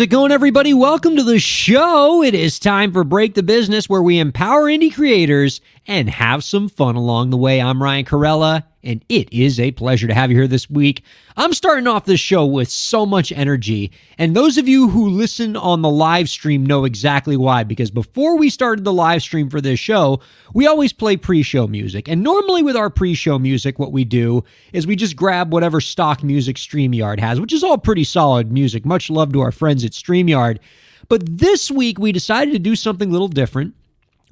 How's it going, everybody? Welcome to the show. It is time for Break the Business, where we empower indie creators and have some fun along the way. I'm Ryan Kairalla, and it is a pleasure to have you here this week. I'm starting off this show with so much energy, and those of you who listen on the live stream know exactly why, because before we started the live stream for this show, we always play pre show music. And normally, with our pre show music, what we do is we just grab whatever stock music StreamYard has, which is all pretty solid music. Much love to our friends at StreamYard. But this week, we decided to do something a little different.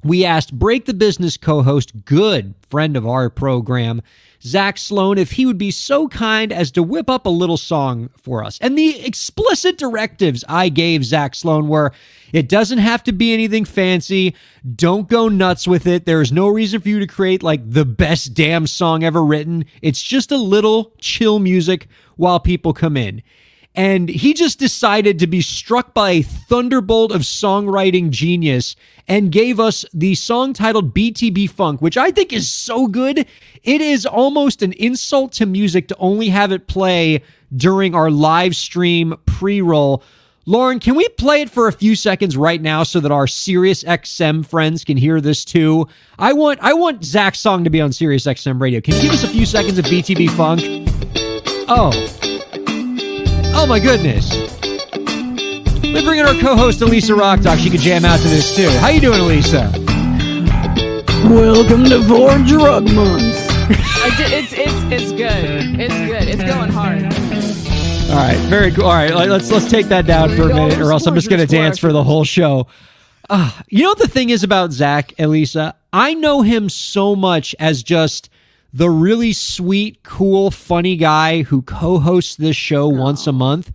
We asked Break the Business co host, good friend of our program, Zach Sloan, if he would be so kind as to whip up a little song for us. And the explicit directives I gave Zach Sloan were it doesn't have to be anything fancy. Don't go nuts with it. There's no reason for you to create like the best damn song ever written. It's just a little chill music while people come in and he just decided to be struck by a thunderbolt of songwriting genius and gave us the song titled BTB Funk, which I think is so good. It is almost an insult to music to only have it play during our live stream pre roll. Lauren, can we play it for a few seconds right now so that our Sirius XM friends can hear this too? I want I want Zach's song to be on Sirius XM radio. Can you give us a few seconds of BTB Funk? Oh. Oh my goodness. Let me bring in our co-host Elisa Rocktalk. She could jam out to this too. How you doing, Elisa? Welcome to Four Drug Months. It's it's it's good. It's good. It's going hard. All right, very cool. All right, let's let's take that down for a minute, or else I'm just going to dance for the whole show. Uh, you know what the thing is about Zach, Elisa? I know him so much as just the really sweet, cool, funny guy who co-hosts this show once a month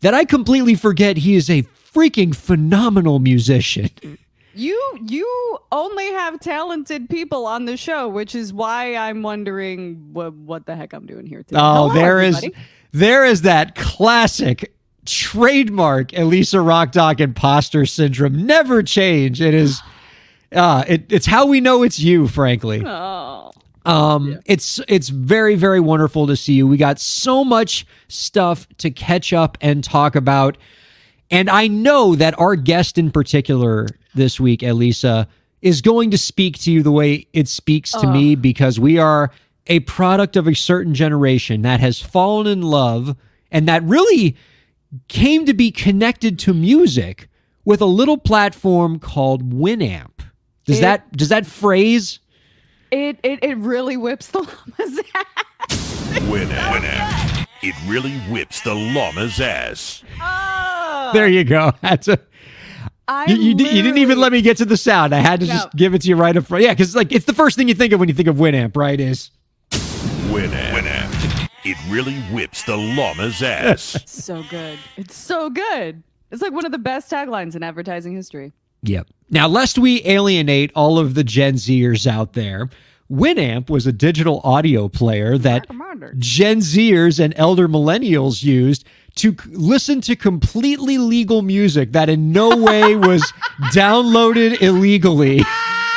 that I completely forget he is a freaking phenomenal musician. You you only have talented people on the show, which is why I'm wondering what what the heck I'm doing here today. Oh, Hello, there is there is that classic trademark Elisa Rockdock imposter syndrome. Never change. It is uh it, it's how we know it's you, frankly. Oh. Um it's it's very, very wonderful to see you. We got so much stuff to catch up and talk about. And I know that our guest in particular this week, Elisa, is going to speak to you the way it speaks to me because we are a product of a certain generation that has fallen in love and that really came to be connected to music with a little platform called Winamp. Does It- that does that phrase It, it it really whips the llama's ass. Winamp. It really whips the llama's ass. Oh, There you go. That's a I you, you, you didn't even let me get to the sound. I had to just give it to you right up front. Yeah, because like it's the first thing you think of when you think of Winamp, right? Is Winamp. Winamp. It really whips the llama's ass. so good. It's so good. It's like one of the best taglines in advertising history. Yep. Now, lest we alienate all of the Gen Zers out there, Winamp was a digital audio player that Gen Zers and elder millennials used to c- listen to completely legal music that in no way was downloaded illegally.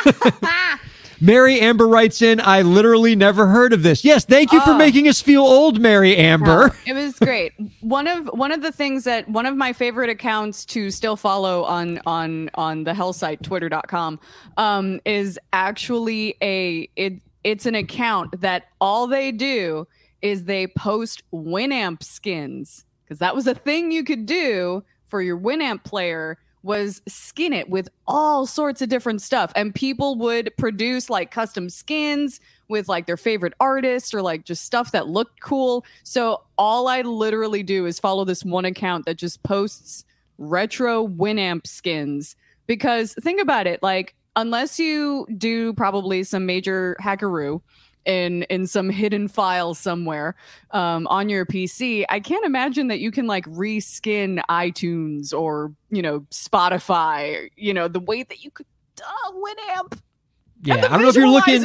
Mary Amber writes in, I literally never heard of this. Yes, thank you for making us feel old, Mary Amber. It was great. one of one of the things that one of my favorite accounts to still follow on on on the hell site twitter.com um is actually a it it's an account that all they do is they post Winamp skins because that was a thing you could do for your Winamp player was skin it with all sorts of different stuff. And people would produce like custom skins with like their favorite artist or like just stuff that looked cool. So all i literally do is follow this one account that just posts retro winamp skins. Because think about it like unless you do probably some major hackeroo in in some hidden file somewhere um, on your PC, I can't imagine that you can like reskin iTunes or you know Spotify. You know the way that you could uh, Winamp. Yeah, I don't know if you're looking.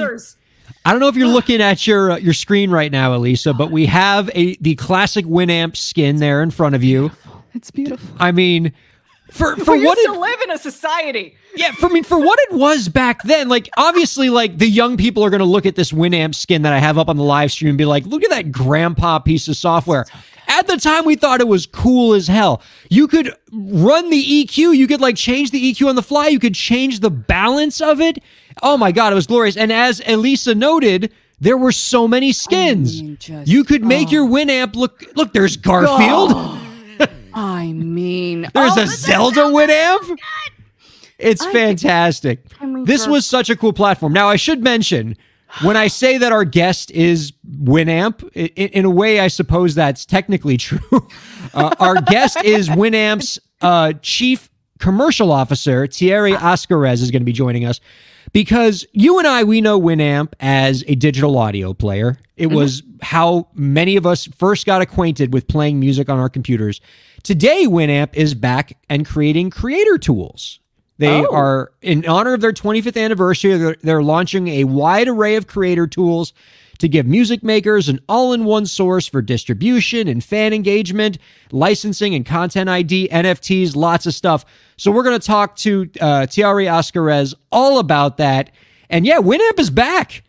I don't know if you're looking at your uh, your screen right now, Elisa, but we have a the classic Winamp skin there in front of you. It's beautiful. I mean, for for we what used it, to live in a society. yeah, for I mean for what it was back then, like obviously like the young people are going to look at this Winamp skin that I have up on the live stream and be like, "Look at that grandpa piece of software." At the time we thought it was cool as hell. You could run the EQ, you could like change the EQ on the fly, you could change the balance of it. Oh my god, it was glorious. And as Elisa noted, there were so many skins. mean, just- you could make oh. your Winamp look look, there's Garfield. I mean, There's oh, a Zelda Winamp. It's I- fantastic. This was such a cool platform. Now, I should mention when I say that our guest is Winamp, i- i- in a way, I suppose that's technically true. Uh, our guest is Winamp's uh, chief commercial officer, Thierry Ascarez, is going to be joining us because you and I, we know Winamp as a digital audio player. It mm-hmm. was how many of us first got acquainted with playing music on our computers. Today, Winamp is back and creating creator tools. They Oh. are, in honor of their 25th anniversary, they're, they're launching a wide array of creator tools to give music makers an all in one source for distribution and fan engagement, licensing and content ID, NFTs, lots of stuff. So, we're going to talk to uh, Thierry Ascarez all about that. And yeah, Winamp is back,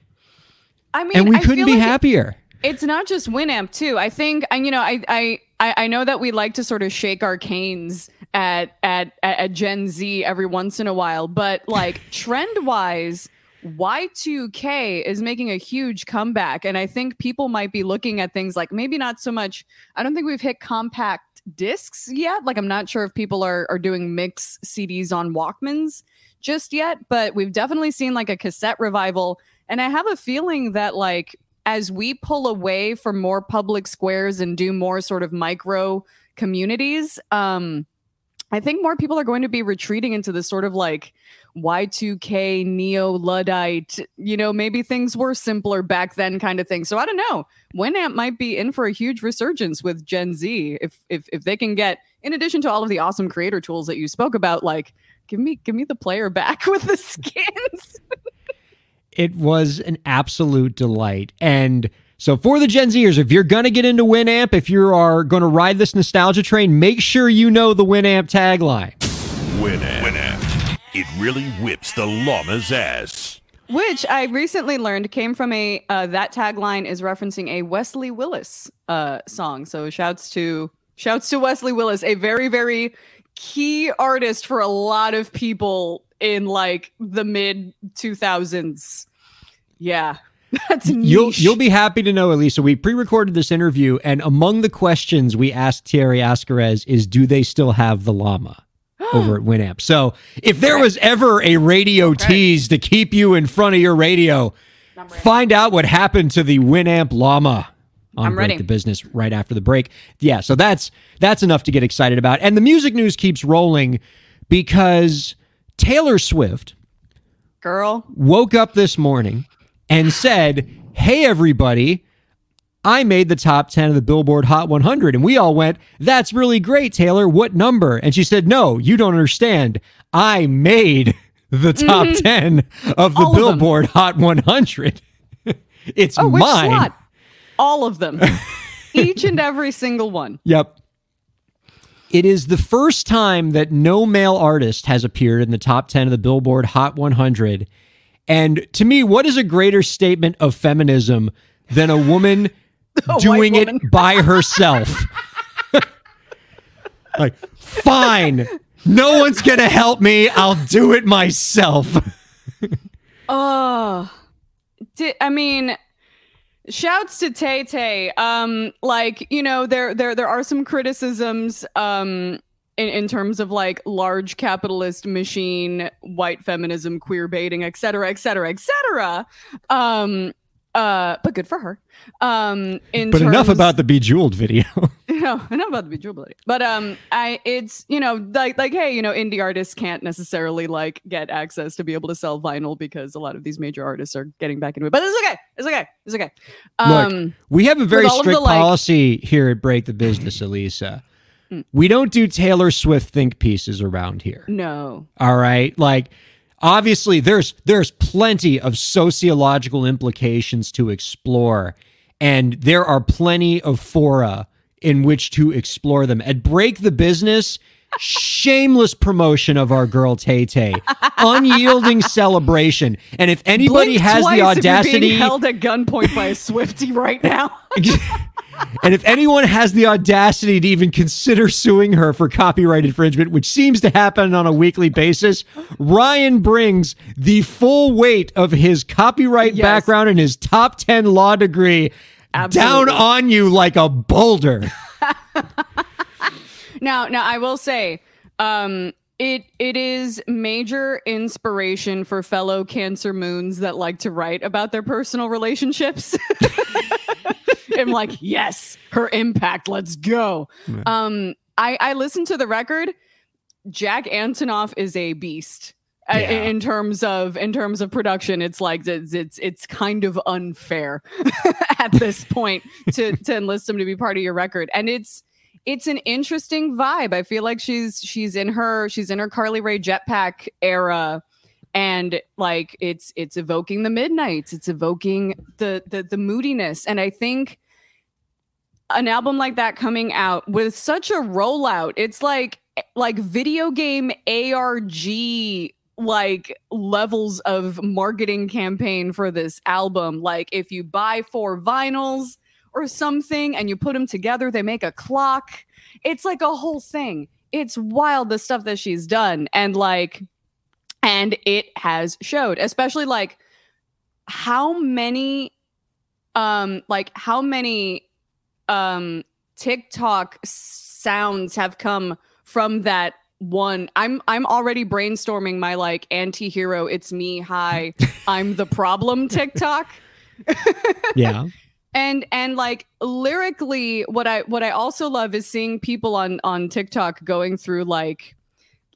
I mean, and we I couldn't be like happier. It's not just Winamp too. I think, and you know, I, I, I know that we like to sort of shake our canes at at at, at Gen Z every once in a while, but like trend wise. Y2K is making a huge comeback. And I think people might be looking at things like maybe not so much. I don't think we've hit compact discs yet. Like, I'm not sure if people are, are doing mix CDs on Walkmans just yet, but we've definitely seen like a cassette revival. And I have a feeling that, like, as we pull away from more public squares and do more sort of micro communities, um, I think more people are going to be retreating into this sort of like Y2K neo Luddite, you know, maybe things were simpler back then kind of thing. So I don't know. Winamp might be in for a huge resurgence with Gen Z if if if they can get in addition to all of the awesome creator tools that you spoke about, like give me give me the player back with the skins. It was an absolute delight. And so for the Gen Zers, if you're going to get into Winamp, if you are going to ride this nostalgia train, make sure you know the Winamp tagline. Winamp. Winamp. It really whips the llama's ass. Which I recently learned came from a uh, that tagline is referencing a Wesley Willis uh, song. So shouts to shouts to Wesley Willis, a very very key artist for a lot of people in like the mid 2000s. Yeah. That's You'll niche. you'll be happy to know, Elisa. We pre-recorded this interview, and among the questions we asked Thierry Ascarez is, "Do they still have the llama?" over at Winamp. So if there was ever a radio tease to keep you in front of your radio, find out what happened to the Winamp llama on I'm Break ready. the Business right after the break. Yeah, so that's that's enough to get excited about. And the music news keeps rolling because Taylor Swift girl. woke up this morning and said, Hey, everybody, I made the top 10 of the Billboard Hot 100. And we all went, That's really great, Taylor. What number? And she said, No, you don't understand. I made the top 10 of the Mm-hmm. All of. Billboard Hot 100. it's Oh, mine. slot? All of them. Each and every single one. Yep. It is the first time that no male artist has appeared in the top 10 of the Billboard Hot 100. And to me, what is a greater statement of feminism than a woman doing it by herself? like, fine. No one's going to help me. I'll do it myself. Oh, di- I mean, shouts to Tay Tay. Um, like you know, there there there are some criticisms. Um. In, in terms of like large capitalist machine, white feminism, queer baiting, et cetera, et cetera, et cetera. Um, Uh, but good for her. Um, in But enough about the bejeweled video. no, enough about the durability. But um, I it's you know like like hey you know indie artists can't necessarily like get access to be able to sell vinyl because a lot of these major artists are getting back into it. But it's okay. It's okay. It's okay. Look, Um, we have a very of the, strict like- policy here at Break the Business, Elisa. Mm. We don't do Taylor Swift think pieces around here. no. All right. Like obviously there's there's plenty of sociological implications to explore and there are plenty of fora in which to explore them. At Break the Business, shameless promotion of our girl Tay Tay. Unyielding celebration. And if anybody Blink has the audacity being held at gunpoint by a Swifty right now. and if anyone has the audacity to even consider suing her for copyright infringement, which seems to happen on a weekly basis, Ryan brings the full weight of his copyright Yes. background and his top 10 law degree down on you like a boulder. Now, now I will say, um, it it is major inspiration for fellow Cancer moons that like to write about their personal relationships. I'm like, yes, her impact. Let's go. Um, I I listened to the record. Jack Antonoff is a beast. uh, Yeah. In terms of in terms of production, it's like it's it's, it's kind of unfair at this point to to enlist him to be part of your record, and it's it's an interesting vibe. I feel like she's she's in her she's in her Carly Rae Jetpack era and like it's it's evoking the midnights, it's evoking the the the moodiness and I think an album like that coming out with such a rollout, it's like like video game ARG like levels of marketing campaign for this album. Like if you buy four vinyls or something and you put them together, they make a clock. It's like a whole thing. It's wild the stuff that she's done and like and it has showed, especially like how many um like how many um TikTok sounds have come from that one i'm i'm already brainstorming my like anti-hero it's me hi i'm the problem tiktok Yeah. And and like lyrically what i what i also love is seeing people on on tiktok going through like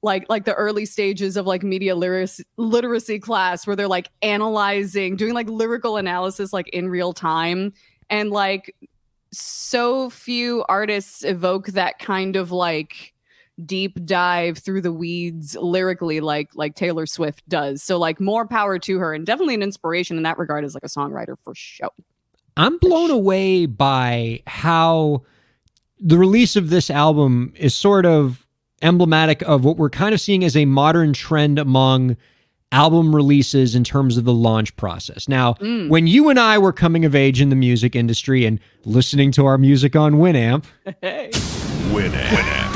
like like the early stages of like media literacy literacy class where they're like analyzing doing like lyrical analysis like in real time and like so few artists evoke that kind of like deep dive through the weeds lyrically like like Taylor Swift does. So like more power to her and definitely an inspiration in that regard as like a songwriter for sure. I'm blown away by how the release of this album is sort of emblematic of what we're kind of seeing as a modern trend among album releases in terms of the launch process. Now, Mm. when you and I were coming of age in the music industry and listening to our music on Winamp, Winamp. Winamp.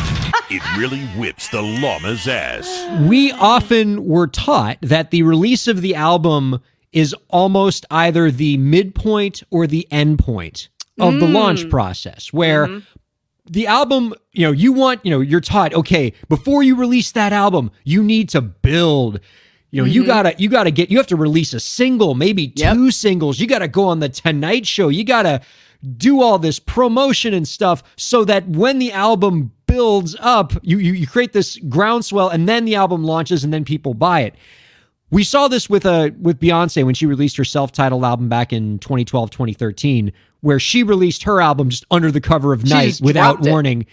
It really whips the llama's ass. we often were taught that the release of the album is almost either the midpoint or the end point of the launch mm. process where mm-hmm. the album you know you want you know you're taught okay before you release that album you need to build you know you mm-hmm. gotta you gotta get you have to release a single maybe Yep. two singles. You gotta go on the tonight show. You gotta do all this promotion and stuff so that when the album builds up you you, you create this groundswell and then the album launches and then people buy it we saw this with uh with Beyonce when she released her self-titled album back in 2012 2013 where she released her album just under the cover of night without warning.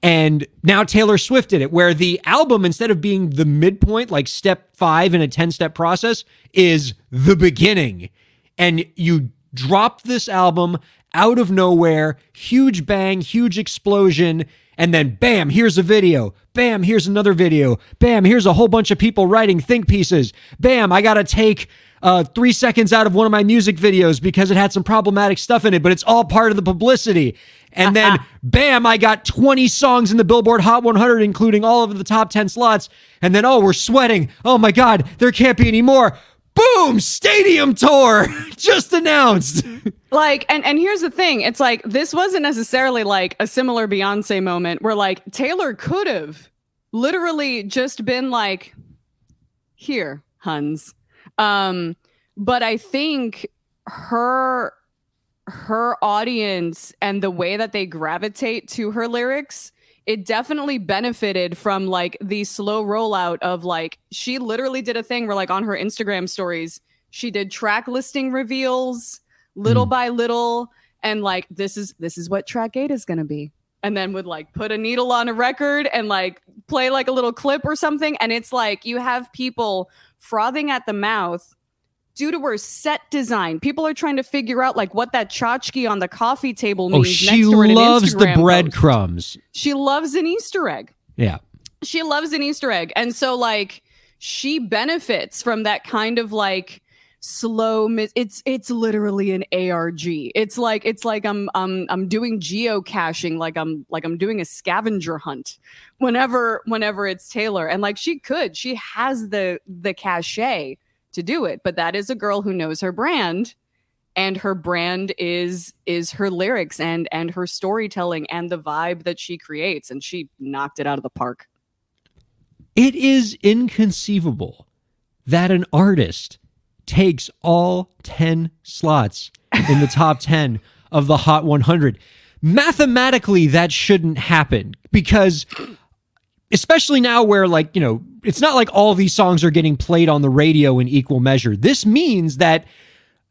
And now Taylor Swift did it where the album instead of being the midpoint like step 5 in a 10 step process is the beginning. And you drop this album out of nowhere huge bang huge explosion and then bam here's a video. Bam here's another video. Bam here's a whole bunch of people writing think pieces. Bam i gotta take uh, three seconds out of one of my music videos because it had some problematic stuff in it but it's all part of the publicity. And then bam i got 20 songs in the billboard hot 100 including all of the top 10 slots. And then oh we're sweating. Oh my god there can't be any more boom stadium tour just announced Like and and here's the thing, it's like this wasn't necessarily like a similar Beyonce moment where like Taylor could have literally just been like here, Huns. Um but I think her her audience and the way that they gravitate to her lyrics it definitely benefited from like the slow rollout of like she literally did a thing where like on her Instagram stories she did track listing reveals little Hmm. by little and like this is this is what track 8 is going to be and then would like put a needle on a record and like play like a little clip or something and it's like you have people frothing at the mouth due to her set design people are trying to figure out like what that tchotchke on the coffee table Oh, means she next to an loves the breadcrumbs. she loves an easter egg Yeah. she loves an Easter egg. And so like she benefits from that kind of like slow mis- it's it's literally an ARG. It's like it's like I'm I'm I'm doing geocaching like I'm like I'm doing a scavenger hunt whenever whenever it's Taylor and like she could she has the the cachet to do it but that is a girl who knows her brand and her brand is is her lyrics and and her storytelling and the vibe that she creates and she knocked it out of the park It is inconceivable that an artist takes all 10 slots in the top 10 of the Hot 100. Mathematically, that shouldn't happen because, especially now where, like, you know, it's not like all these songs are getting played on the radio in equal measure. This means that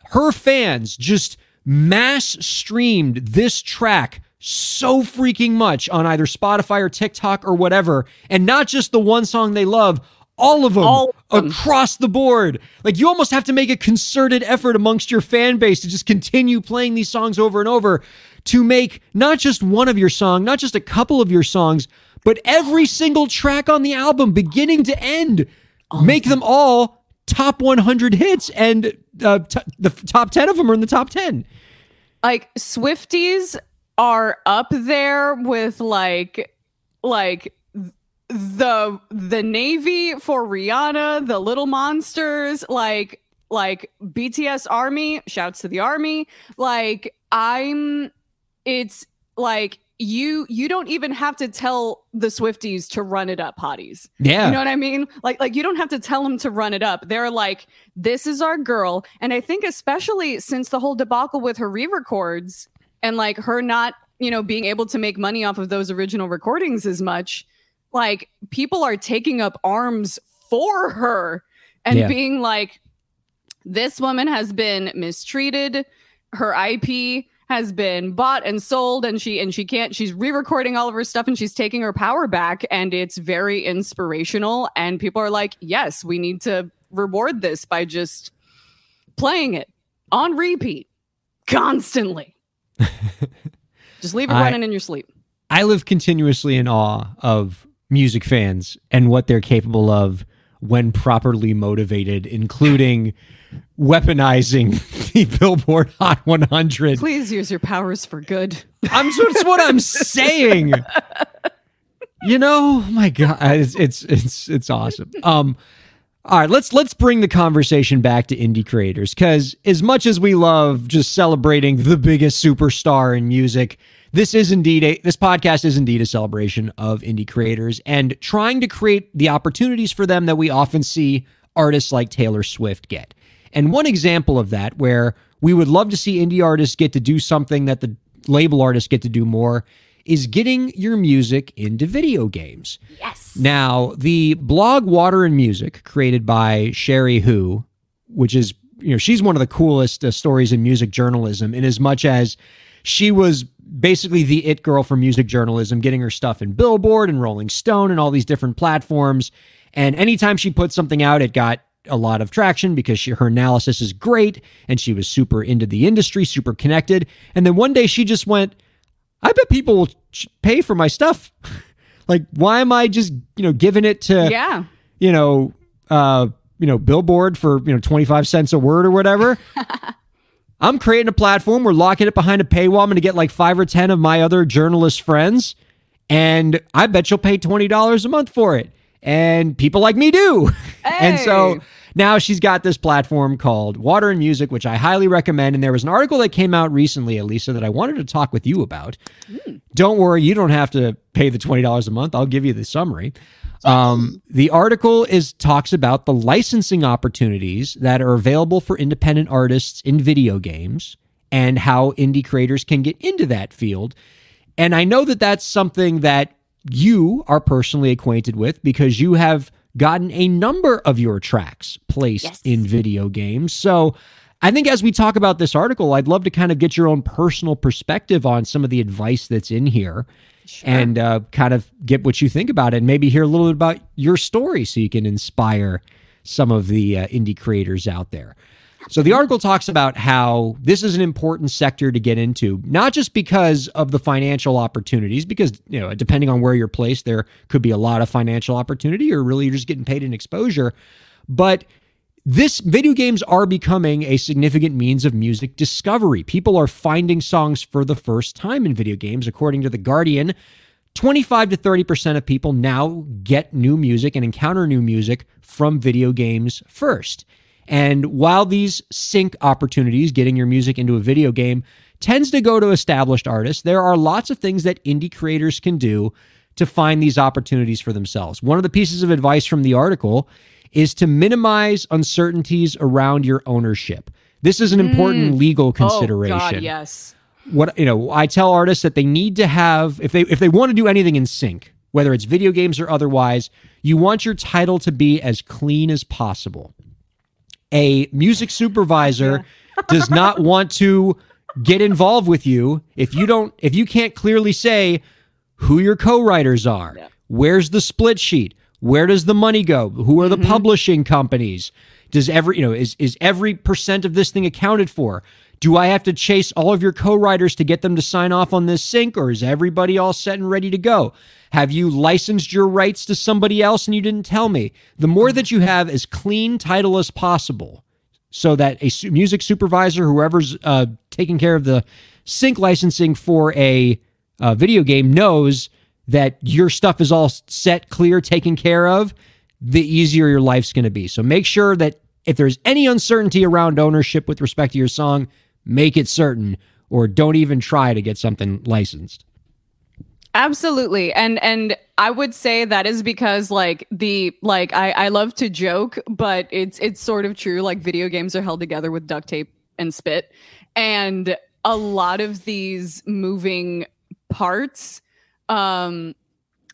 her fans just mass streamed this track so freaking much on either Spotify or TikTok or whatever, and not just the one song they love, all of them All of them. across the board. Like you almost have to make a concerted effort amongst your fan base to just continue playing these songs over and over to make not just one of your song, not just a couple of your songs, but every single track on the album beginning to end make them all top 100 hits and uh, t- the top 10 of them are in the top 10 like Swifties are up there with like like the the Navy for Rihanna, the Little Monsters, like like BTS Army, shouts to the army. Like I'm it's like you you don't even have to tell the Swifties to run it up, hotties. yeah You know what I mean? Like like you don't have to tell them to run it up. They're like, this is our girl. And I think especially since the whole debacle with her re-records and like her not, you know, being able to make money off of those original recordings as much, like people are taking up arms for her and Yeah. being like, this woman has been mistreated. Her IP has been bought and sold and she and she can't she's re-recording all of her stuff and she's taking her power back and it's very inspirational and people are like yes we need to reward this by just playing it on repeat constantly. Just leave it I- running in your sleep. I live continuously in awe of music fans and what they're capable of when properly motivated including weaponizing the billboard hot 100 please use your powers for good I'm that's what I'm saying. You know, my God, it's it's it's it's awesome. Um, all right, let's let's bring the conversation back to indie creators because as much as we love just celebrating the biggest superstar in music, this is indeed a this podcast is indeed a celebration of indie creators and trying to create the opportunities for them that we often see artists like Taylor Swift get. And one example of that, where we would love to see indie artists get to do something that the label artists get to do more, is getting your music into video games. yes Now, the blog Water and Music, created by Cherie Hu, which is, you know, she's one of the coolest uh, stories in music journalism, in as much as she was basically the it girl for music journalism, getting her stuff in Billboard and Rolling Stone and all these different platforms. And anytime she put something out, it got a lot of traction because she, her analysis is great and she was super into the industry, super connected. And then one day she just went, I bet people will pay for my stuff. like, why am I just, you know, giving it to, yeah you know, uh, you know, Billboard for, you know, 25 cents a word or whatever? I'm creating a platform. We're locking it behind a paywall. I'm going to get like five or 10 of my other journalist friends. And I bet you'll pay $20 a month for it. And people like me do. And so Hey. Now she's got this platform called Water and Music, which I highly recommend. And there was an article that came out recently, Elisa, that I wanted to talk with you about. Don't worry, you don't have to pay the twenty dollars a month. I'll give you the summary. Um, the article is talks about the licensing opportunities that are available for independent artists in video games and how indie creators can get into that field. And I know that that's something that you are personally acquainted with because you have gotten a number of your tracks placed in video games. So I think as we talk about this article, I'd love to kind of get your own personal perspective on some of the advice that's in here and uh, kind of get what you think about it and maybe hear a little bit about your story so you can inspire some of the uh, indie creators out there. So the article talks about how this is an important sector to get into, not just because of the financial opportunities, because you know, depending on where you're placed, there could be a lot of financial opportunity, or really you're just getting paid in exposure. But this video games are becoming a significant means of music discovery. People are finding songs for the first time in video games, according to the Guardian. 25 to 30% of people now get new music and encounter new music from video games first. And while these sync opportunities, getting your music into a video game, tends to go to established artists, there are lots of things that indie creators can do to find these opportunities for themselves. One of the pieces of advice from the article is to minimize uncertainties around your ownership. This is an mm. important oh, legal consideration Oh God, yes. what you know i tell artists that they need to have if they if they want to do anything in sync whether it's video games or otherwise you want your title to be as clean as possible a music supervisor does not want to get involved with you if you don't if you can't clearly say who your co-writers are. Where's the split sheet? Where does the money go? Who are the mm-hmm. publishing companies? Does every you know is is every percent of this thing accounted for do i have to chase all of your co-writers to get them to sign off on this sync or is everybody all set and ready to go have you licensed your rights to somebody else and you didn't tell me the more that you have as clean title as possible so that a music supervisor, whoever's uh, taking care of the sync licensing for a uh, video game, knows that your stuff is all set, clear, taken care of, the easier your life's going to be. So make sure that if there's any uncertainty around ownership with respect to your song, make it certain or don't even try to get something licensed. Absolutely. And and I would say that is because like the like I I love to joke, but it's it's sort of true like video games are held together with duct tape and spit. And a lot of these moving parts um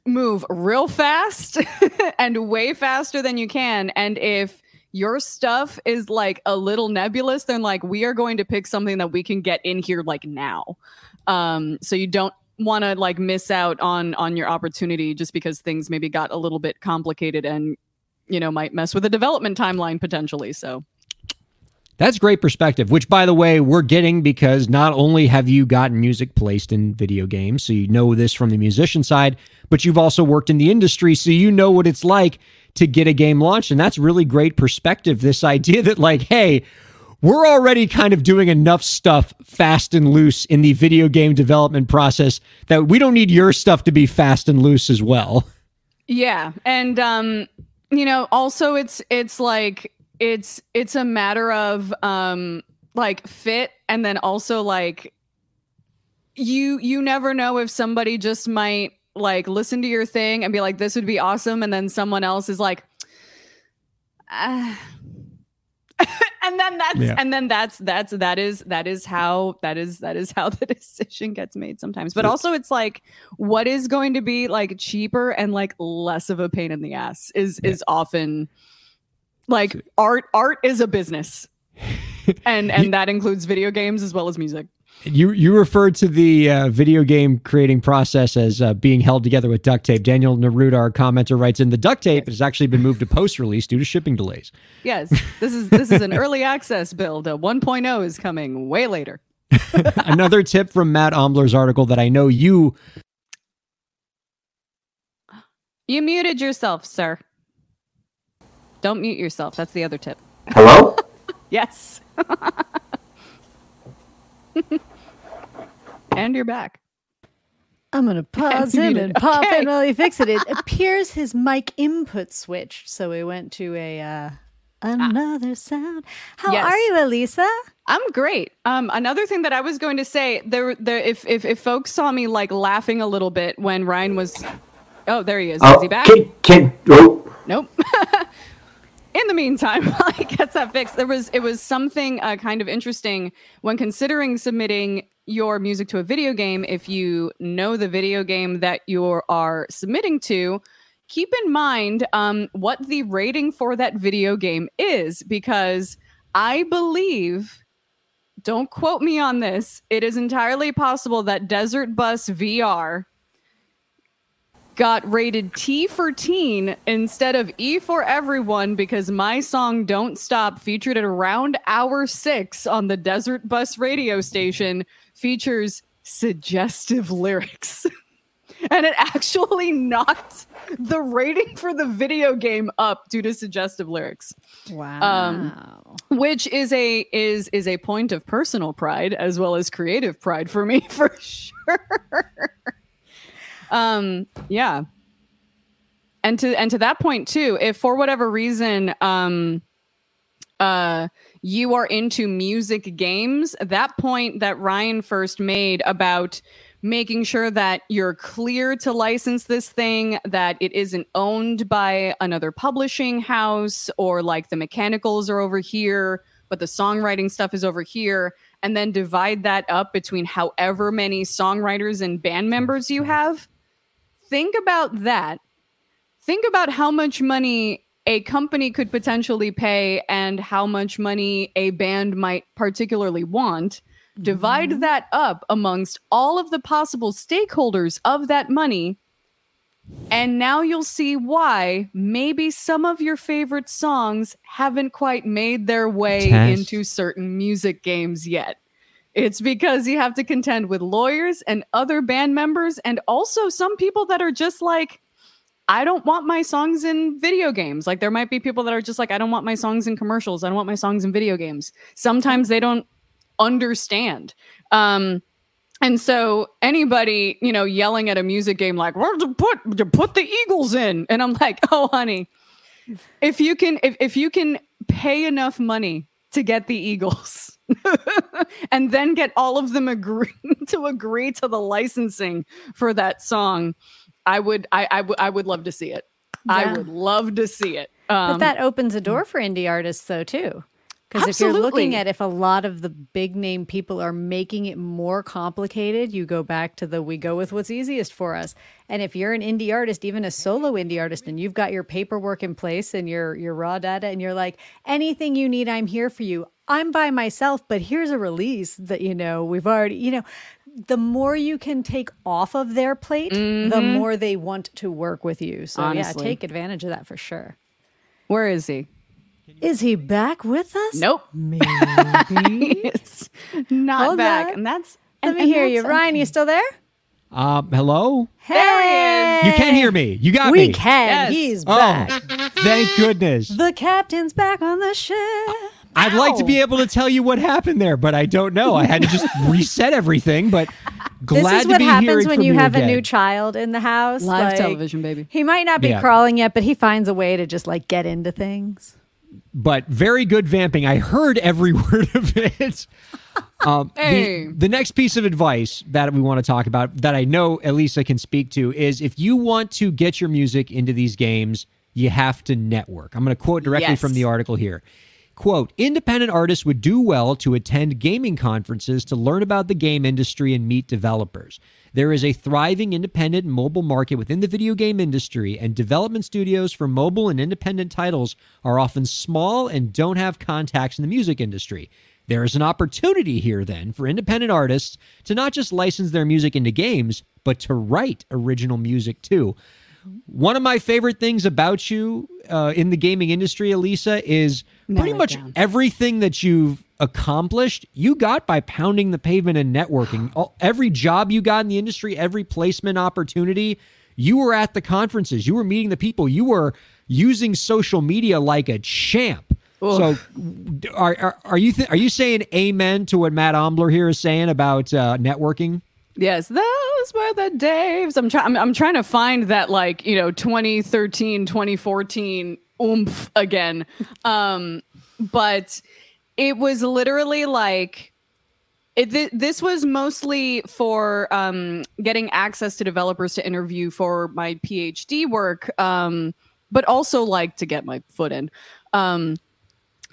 move real fast and way faster than you can and if your stuff is like a little nebulous then like we are going to pick something that we can get in here like now. Um so you don't want to like miss out on on your opportunity just because things maybe got a little bit complicated and you know might mess with the development timeline potentially so That's great perspective, which, by the way, we're getting because not only have you gotten music placed in video games, so you know this from the musician side, but you've also worked in the industry, so you know what it's like to get a game launched. And that's really great perspective. This idea that, like, hey, we're already kind of doing enough stuff fast and loose in the video game development process that we don't need your stuff to be fast and loose as well. Yeah, and um, you know, also it's it's like it's it's a matter of um like fit and then also like you you never know if somebody just might like listen to your thing and be like this would be awesome and then someone else is like ah. and then that's Yeah. and then that's that's that is that is how that is that is how the decision gets made sometimes but also it's like what is going to be like cheaper and like less of a pain in the ass is is often like art art is a business. And and that includes video games as well as music. You you referred to the uh, video game creating process as uh, being held together with duct tape. Daniel Neruda, our commenter, writes in the duct tape has actually been moved to post release due to shipping delays. yes. This is this is an early access build. A 1.0 is coming way later. Another tip from Matt Ombler's article that I know you you muted yourself sir don't mute yourself that's the other tip Hello? yes and you're back I'm gonna pause him muted. and pop Okay. in while he fixes it. It appears his mic input switched, so we went to a uh, Another sound. How Yes. are you, Elisa? I'm great. Um, another thing that I was going to say, there, there, if, if, if folks saw me like laughing a little bit when Ryan was, oh, there he is. is he back? Can, can, oh, Nope. In the meantime, he gets that fixed, there was it was something uh, kind of interesting when considering submitting your music to a video game. If you know the video game that you are submitting to, keep in mind um, what the rating for that video game is, because I believe. Don't quote me on this. It is entirely possible that Desert Bus VR got rated T for teen instead of E for everyone because my song Don't Stop featured at around hour 6 on the Desert Bus radio station features suggestive lyrics. and it actually knocked the rating for the video game up due to suggestive lyrics um, Wow. which is a is is a point of personal pride as well as creative pride for me for sure um yeah. And to and to that point too if for whatever reason um uh you are into music games that point that ryan first made about making sure that you're clear to license this thing that it isn't owned by another publishing house or like the mechanicals are over here but the songwriting stuff is over here and then divide that up between however many songwriters and band members you have think about that think about how much money a company could potentially pay and how much money a band might particularly want. Divide mm-hmm. that up amongst all of the possible stakeholders of that money. And now you'll see why maybe some of your favorite songs haven't quite made their way into certain music games yet. It's because you have to contend with lawyers and other band members, and also some people that are just like, I don't want my songs in video games. Like, there might be people that are just like, I don't want my songs in commercials. I don't want my songs in video games. Sometimes they don't understand. Um, and so anybody, you know, yelling at a music game like, "Where'd you put you put the Eagles in?" And I'm like, "Oh, honey, if you can, if, if you can pay enough money to get the Eagles, and then get all of them agree to agree to the licensing for that song, I would, I, I, would- love to see it. I would love to see it. But Um, that opens a door for indie artists, though, too. Because if you're looking at if a lot of the big name people are making it more complicated, you go back to the we go with what's easiest for us. And if you're an indie artist, even a solo indie artist, and you've got your paperwork in place and your your raw data, and you're like, anything you need, I'm here for you. I'm by myself, but here's a release that you know we've already, you know, the more you can take off of their plate, the more they want to work with you. So Honestly. yeah, take advantage of that for sure. where is he? Is he back with us? Nope. Maybe. It's not Hold back, on. and that's. Let and- me and hear you. that's Ryan, you still there? Um, hello? Hey! You can't hear me. You got We me. We can. Yes. He's Oh, back. thank goodness. The captain's back on the ship. I'd like to be able to tell you what happened there, but I don't know. I had to just reset everything, but glad This is to what be happens hearing when from you have a new child in the house. Live like, television, baby. He might not be Yeah. crawling yet, but he finds a way to just like get into things. but very good vamping. I heard every word of it. Um, the- Hey. the, next piece of advice that we want to talk about that I know Elisa can speak to is if you want to get your music into these games, you have to network. I'm going to quote directly Yes. from the article here. Quote, independent artists would do well to attend gaming conferences to learn about the game industry and meet developers. There is a thriving independent mobile market within the video game industry, and development studios for mobile and independent titles are often small and don't have contacts in the music industry. There is an opportunity here, then, for independent artists to not just license their music into games, but to write original music too. One of my favorite things about you uh, in the gaming industry, Elisa, is pretty much down. everything that you've accomplished, you got by pounding the pavement and networking. All, every job you got in the industry, every placement opportunity, you were at the conferences, you were meeting the people, you were using social media like a champ. So, are, are are you th- are you saying amen to what Matt Ombler here is saying about uh, networking? Yes, those those were the Daves. I'm trying. I'm, I'm trying to find that like you know 2013, 2014 oomph again. Um, but it was literally like it, th- this was mostly for um, getting access to developers to interview for my PhD work, um, but also like to get my foot in. Um,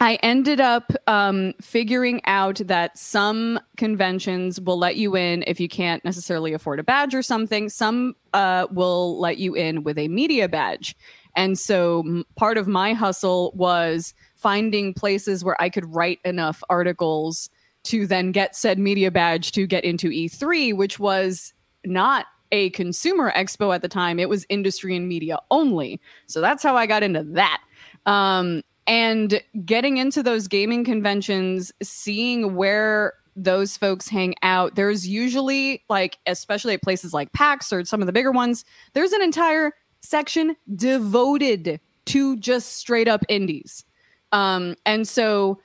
I ended up um, figuring out that some conventions will let you in if you can't necessarily afford a badge or something. Some uh, will let you in with a media badge. And so part of my hustle was finding places where I could write enough articles to then get said media badge to get into E3, which was not a consumer expo at the time. It was industry and media only. So that's how I got into that. Um, and getting into those gaming conventions, seeing where those folks hang out, there's usually like, especially at places like PAX or some of the bigger ones, there's an entire section devoted to just straight up indies. Um, and so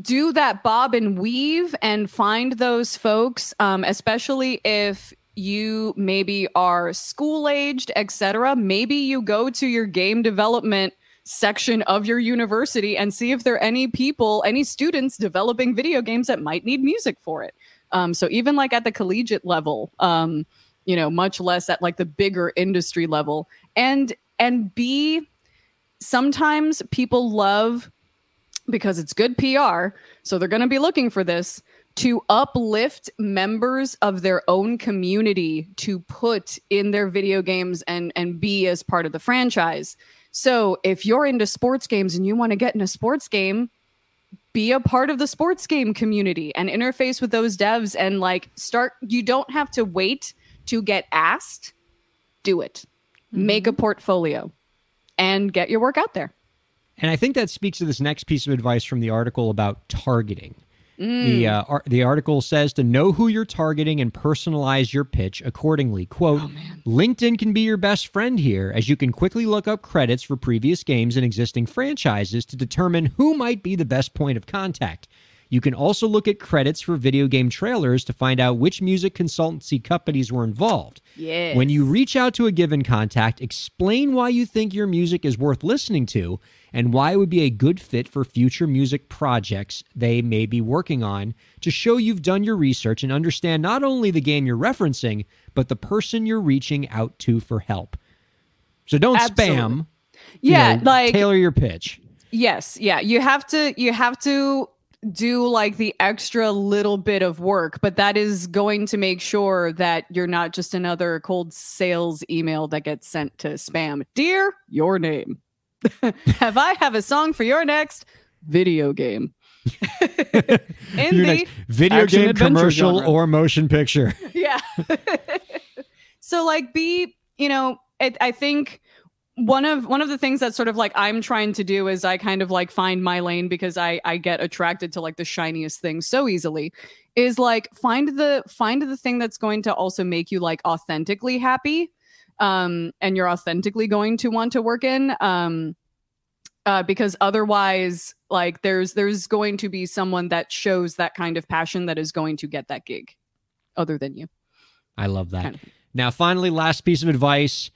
do that bob and weave and find those folks, um, especially if you maybe are school aged, etc. Maybe you go to your game development section of your university and see if there are any people, any students developing video games that might need music for it. Um, so even like at the collegiate level, um, you know, much less at like the bigger industry level, and and B, sometimes people love because it's good PR. So they're going to be looking for this to uplift members of their own community to put in their video games and and be as part of the franchise. So if you're into sports games and you want to get in a sports game, be a part of the sports game community and interface with those devs and like start you don't have to wait to get asked. Do it. Mm-hmm. Make a portfolio and get your work out there. And I think that speaks to this next piece of advice from the article about targeting. The uh, ar- the article says to know who you're targeting and personalize your pitch accordingly. Quote: LinkedIn can be your best friend here, as you can quickly look up credits for previous games and existing franchises to determine who might be the best point of contact. You can also look at credits for video game trailers to find out which music consultancy companies were involved. Yes. When you reach out to a given contact, explain why you think your music is worth listening to and why it would be a good fit for future music projects they may be working on to show you've done your research and understand not only the game you're referencing, but the person you're reaching out to for help. So don't Absolutely. spam. you Yeah, know, like tailor your pitch. Yes, yeah. You have to you have to do like the extra little bit of work, but that is going to make sure that you're not just another cold sales email that gets sent to spam. Dear, your name. have I have a song for your next video game? In Your the video game commercial genre. or motion picture. yeah. so like be, you know, it, I think one of one of the things that sort of like I'm trying to do is I kind of like find my lane because I I get attracted to like the shiniest things so easily is like find the find the thing that's going to also make you like authentically happy um and you're authentically going to want to work in um uh, because otherwise like there's there's going to be someone that shows that kind of passion that is going to get that gig other than you I love that. Kind of. Now, finally, last piece of advice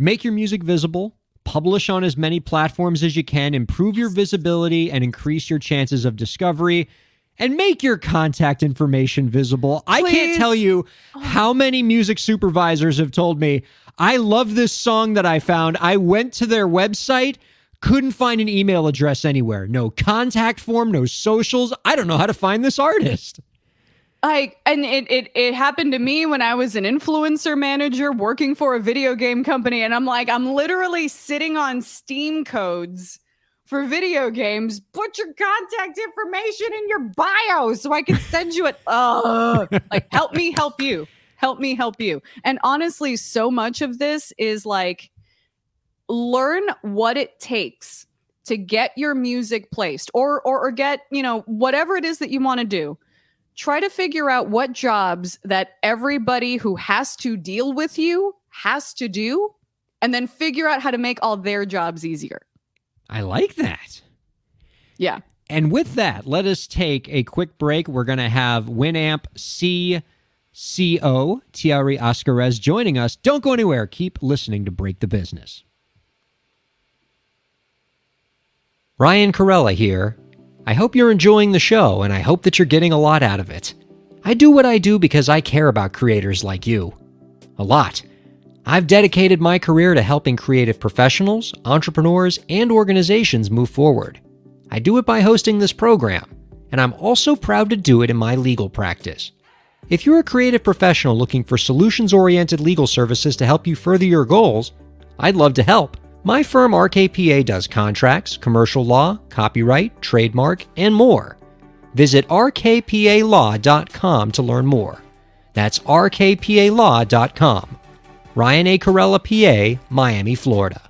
make your music visible, publish on as many platforms as you can, improve your visibility, and increase your chances of discovery. And make your contact information visible. I can't tell you how many music supervisors have told me, I love this song that I found. I went to their website, couldn't find an email address anywhere. No contact form, no socials. I don't know how to find this artist. I and it, it it happened to me when I was an influencer manager working for a video game company, and I'm like, I'm literally sitting on Steam codes for video games. Put your contact information in your bio so I can send you it. Oh, like help me help you, help me help you. And honestly, so much of this is like learn what it takes to get your music placed, or or, or get you know whatever it is that you want to do try to figure out what jobs that everybody who has to deal with you has to do and then figure out how to make all their jobs easier. I like that. Yeah. And with that, let us take a quick break. We're going to have Winamp C CO, Thierry Ascarez, joining us. Don't go anywhere. Keep listening to Break the Business. Ryan Kairalla here. I hope you're enjoying the show and I hope that you're getting a lot out of it. I do what I do because I care about creators like you. A lot. I've dedicated my career to helping creative professionals, entrepreneurs, and organizations move forward. I do it by hosting this program, and I'm also proud to do it in my legal practice. If you're a creative professional looking for solutions oriented legal services to help you further your goals, I'd love to help. My firm RKPA does contracts, commercial law, copyright, trademark, and more. Visit rkpalaw.com to learn more. That's rkpalaw.com. Ryan A. Kairalla, PA, Miami, Florida.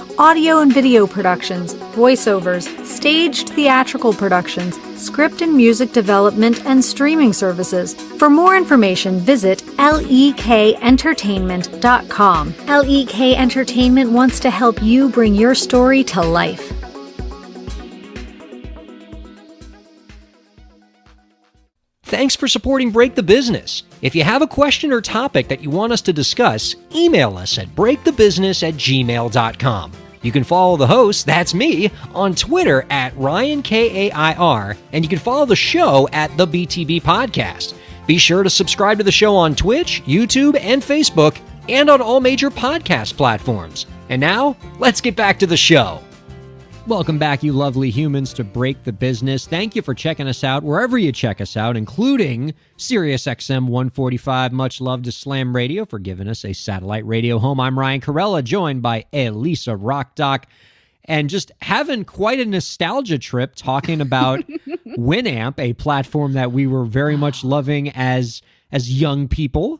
audio and video productions, voiceovers, staged theatrical productions, script and music development, and streaming services. For more information, visit lekentertainment.com. LEK Entertainment wants to help you bring your story to life. Thanks for supporting Break the Business. If you have a question or topic that you want us to discuss, email us at breakthebusiness at gmail.com. You can follow the host, that's me, on Twitter at RyanKAIR, and you can follow the show at the BTB Podcast. Be sure to subscribe to the show on Twitch, YouTube, and Facebook, and on all major podcast platforms. And now, let's get back to the show. Welcome back, you lovely humans, to Break the Business. Thank you for checking us out wherever you check us out, including SiriusXM 145. Much love to Slam Radio for giving us a satellite radio home. I'm Ryan Kairalla, joined by Elisa Rockdock, and just having quite a nostalgia trip talking about Winamp, a platform that we were very much loving as as young people.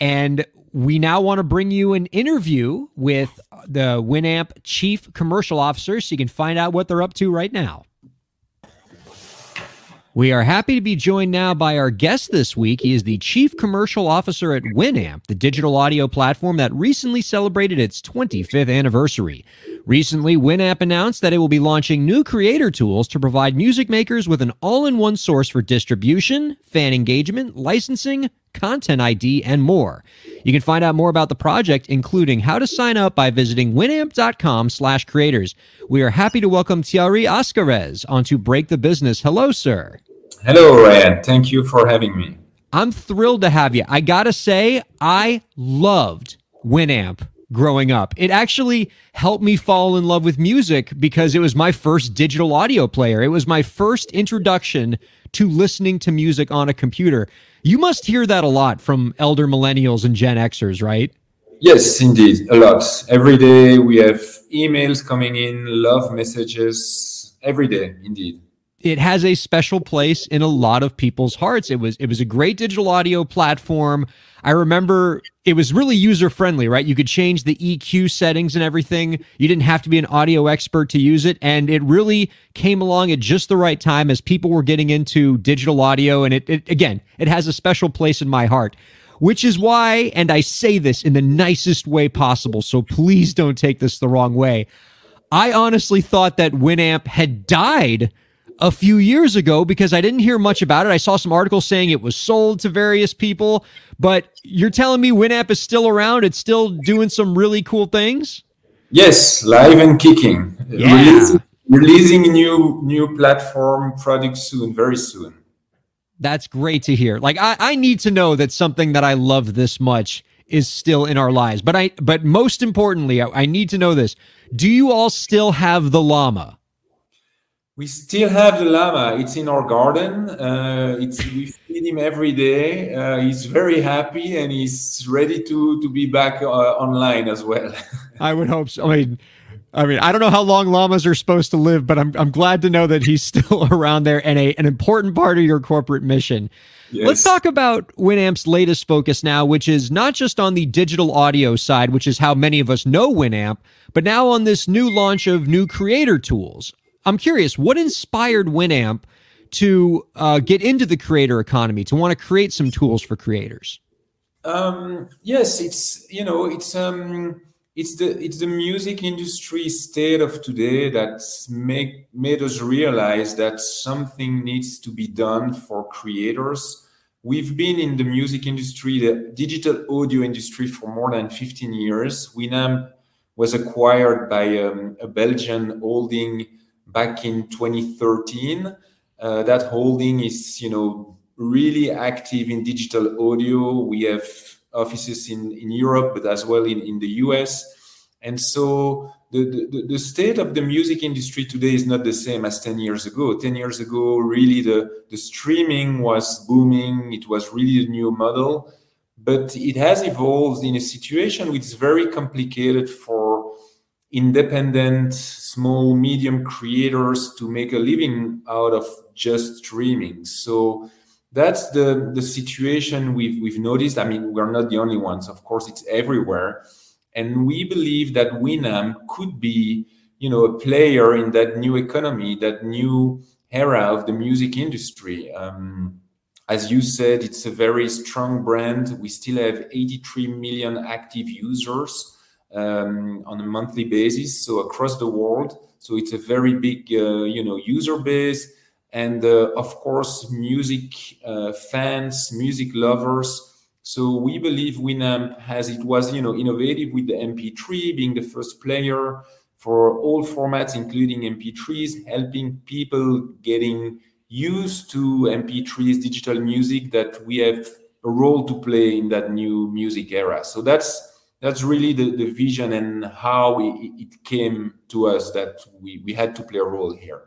And we now want to bring you an interview with the Winamp Chief Commercial Officer so you can find out what they're up to right now. We are happy to be joined now by our guest this week. He is the Chief Commercial Officer at Winamp, the digital audio platform that recently celebrated its 25th anniversary. Recently, Winamp announced that it will be launching new creator tools to provide music makers with an all in one source for distribution, fan engagement, licensing, content ID, and more. You can find out more about the project, including how to sign up by visiting winamp.com slash creators. We are happy to welcome Thierry Ascarez onto Break the Business. Hello, sir. Hello, Ryan. Thank you for having me. I'm thrilled to have you. I gotta say, I loved Winamp growing up. It actually helped me fall in love with music because it was my first digital audio player. It was my first introduction to listening to music on a computer. You must hear that a lot from elder millennials and Gen Xers, right? Yes, indeed, a lot. Every day we have emails coming in, love messages, every day, indeed. it has a special place in a lot of people's hearts. It was it was a great digital audio platform. I remember it was really user friendly, right? You could change the EQ settings and everything. You didn't have to be an audio expert to use it, and it really came along at just the right time as people were getting into digital audio. And it, it again, it has a special place in my heart. Which is why, and I say this in the nicest way possible, so please don't take this the wrong way. I honestly thought that Winamp had died a few years ago because I didn't hear much about it. I saw some articles saying it was sold to various people, but you're telling me Winamp is still around? It's still doing some really cool things? Yes, live and kicking. Yeah. Releasing, releasing new new platform product soon, very soon. That's great to hear. Like I, I need to know that something that I love this much is still in our lives. But I but most importantly, I, I need to know this. Do you all still have the llama? We still have the llama. It's in our garden. Uh, it's we feed him every day. Uh, he's very happy and he's ready to to be back uh, online as well. I would hope so. I mean, I mean, I don't know how long llamas are supposed to live, but I'm I'm glad to know that he's still around there and a an important part of your corporate mission. Let's talk about Winamp's latest focus now, which is not just on the digital audio side, which is how many of us know Winamp, but now on this new launch of new creator tools. I'm curious, what inspired Winamp to uh, get into the creator economy, to want to create some tools for creators? Um, yes, it's you know it's um, it's the it's the music industry state of today that's make made us realize that something needs to be done for creators. We've been in the music industry, the digital audio industry, for more than 15 years. Winamp was acquired by um, a Belgian holding back in 2013. Uh, that holding is, you know, really active in digital audio. We have offices in, in Europe, but as well in, in the US. And so the, the, the state of the music industry today is not the same as 10 years ago. 10 years ago, really the, the streaming was booming. It was really a new model, but it has evolved in a situation which is very complicated for independent, small, medium creators to make a living out of just streaming. So that's the, the situation we've, we've noticed. I mean, we're not the only ones. Of course, it's everywhere and we believe that Winamp could be, you know, a player in that new economy, that new era of the music industry. Um, as you said, it's a very strong brand. We still have 83 million active users um, on a monthly basis, so across the world. So it's a very big, uh, you know, user base, and uh, of course, music uh, fans, music lovers so we believe Winamp has it was you know innovative with the MP3 being the first player for all formats, including MP3s, helping people getting used to MP3s, digital music, that we have a role to play in that new music era. So that's that's really the, the vision and how we, it came to us that we, we had to play a role here.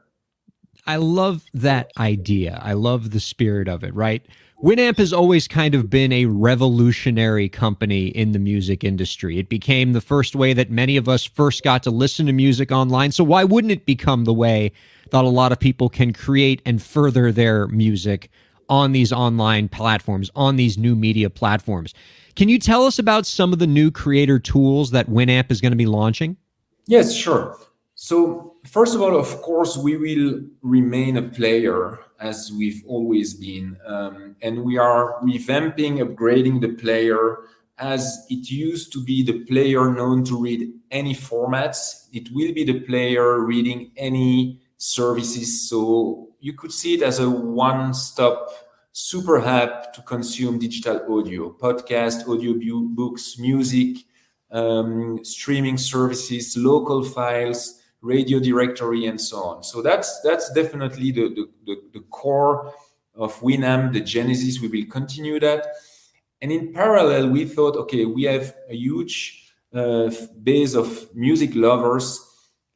I love that idea. I love the spirit of it, right? Winamp has always kind of been a revolutionary company in the music industry. It became the first way that many of us first got to listen to music online. So why wouldn't it become the way that a lot of people can create and further their music on these online platforms, on these new media platforms? Can you tell us about some of the new creator tools that Winamp is going to be launching? Yes, sure. So, first of all, of course, we will remain a player as we've always been. Um, and we are revamping, upgrading the player as it used to be the player known to read any formats. It will be the player reading any services. So, you could see it as a one stop super app to consume digital audio, podcast, audio books, music, um, streaming services, local files radio directory, and so on. So that's that's definitely the, the, the, the core of Winamp, the genesis. We will continue that. And in parallel, we thought, okay, we have a huge uh, base of music lovers.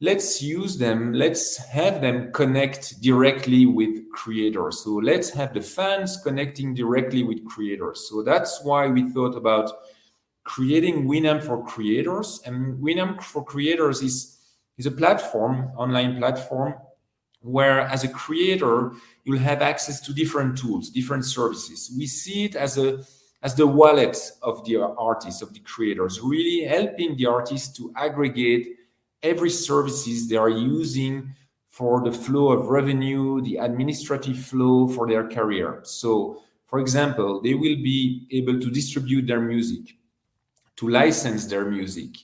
Let's use them. Let's have them connect directly with creators. So let's have the fans connecting directly with creators. So that's why we thought about creating Winamp for creators. And Winamp for creators is is a platform, online platform, where as a creator, you'll have access to different tools, different services. We see it as a as the wallet of the artists, of the creators, really helping the artists to aggregate every services they are using for the flow of revenue, the administrative flow for their career. So, for example, they will be able to distribute their music, to license their music,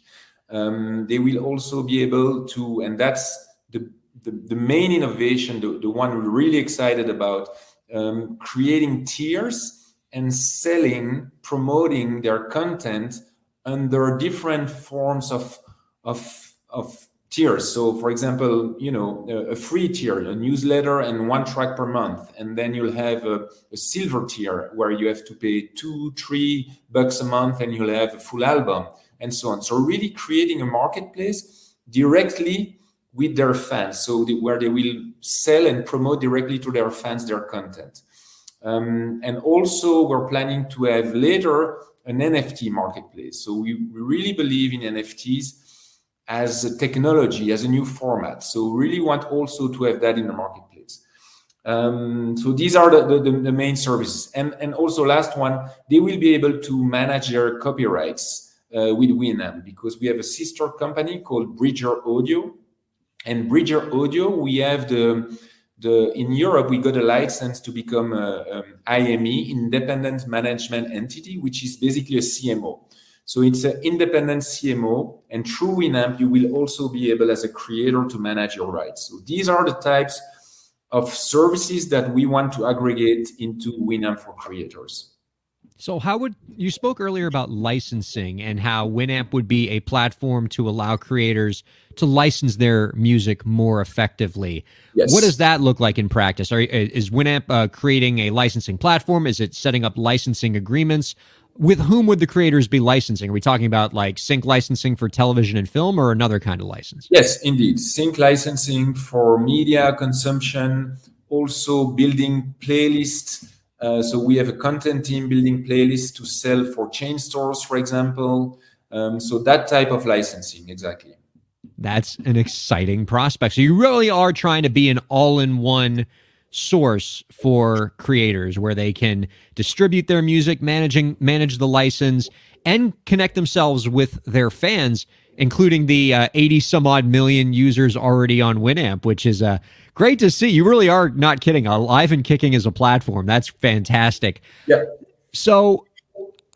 um, they will also be able to, and that's the, the, the main innovation, the, the one we're really excited about, um, creating tiers and selling, promoting their content under different forms of, of, of tiers. So, for example, you know, a, free tier, a newsletter, and one track per month, and then you'll have a, a, silver tier where you have to pay two, three bucks a month, and you'll have a full album and so on. So really creating a marketplace directly with their fans, so the, where they will sell and promote directly to their fans their content. Um, and also, we're planning to have later an NFT marketplace. So we really believe in NFTs as a technology, as a new format. So really want also to have that in the marketplace. Um, so these are the, the, the, main services. And, and also last one, they will be able to manage their copyrights uh, with Winamp because we have a sister company called Bridger Audio. And Bridger Audio, we have the the in Europe we got a license to become a, um, IME, independent management entity, which is basically a CMO. So it's an independent CMO, and through Winamp, you will also be able, as a creator, to manage your rights. So these are the types of services that we want to aggregate into Winamp for creators. So, how would you spoke earlier about licensing and how Winamp would be a platform to allow creators to license their music more effectively? Yes. What does that look like in practice? Are, is Winamp uh, creating a licensing platform? Is it setting up licensing agreements? With whom would the creators be licensing? Are we talking about like sync licensing for television and film or another kind of license? Yes, indeed. Sync licensing for media consumption, also building playlists. Uh, so we have a content team building playlists to sell for chain stores, for example. Um, so that type of licensing, exactly. That's an exciting prospect. So you really are trying to be an all-in-one source for creators where they can distribute their music, managing manage the license, and connect themselves with their fans, including the uh, 80 some odd million users already on Winamp, which is uh, great to see. You really are not kidding. Alive and kicking as a platform. That's fantastic. Yeah. So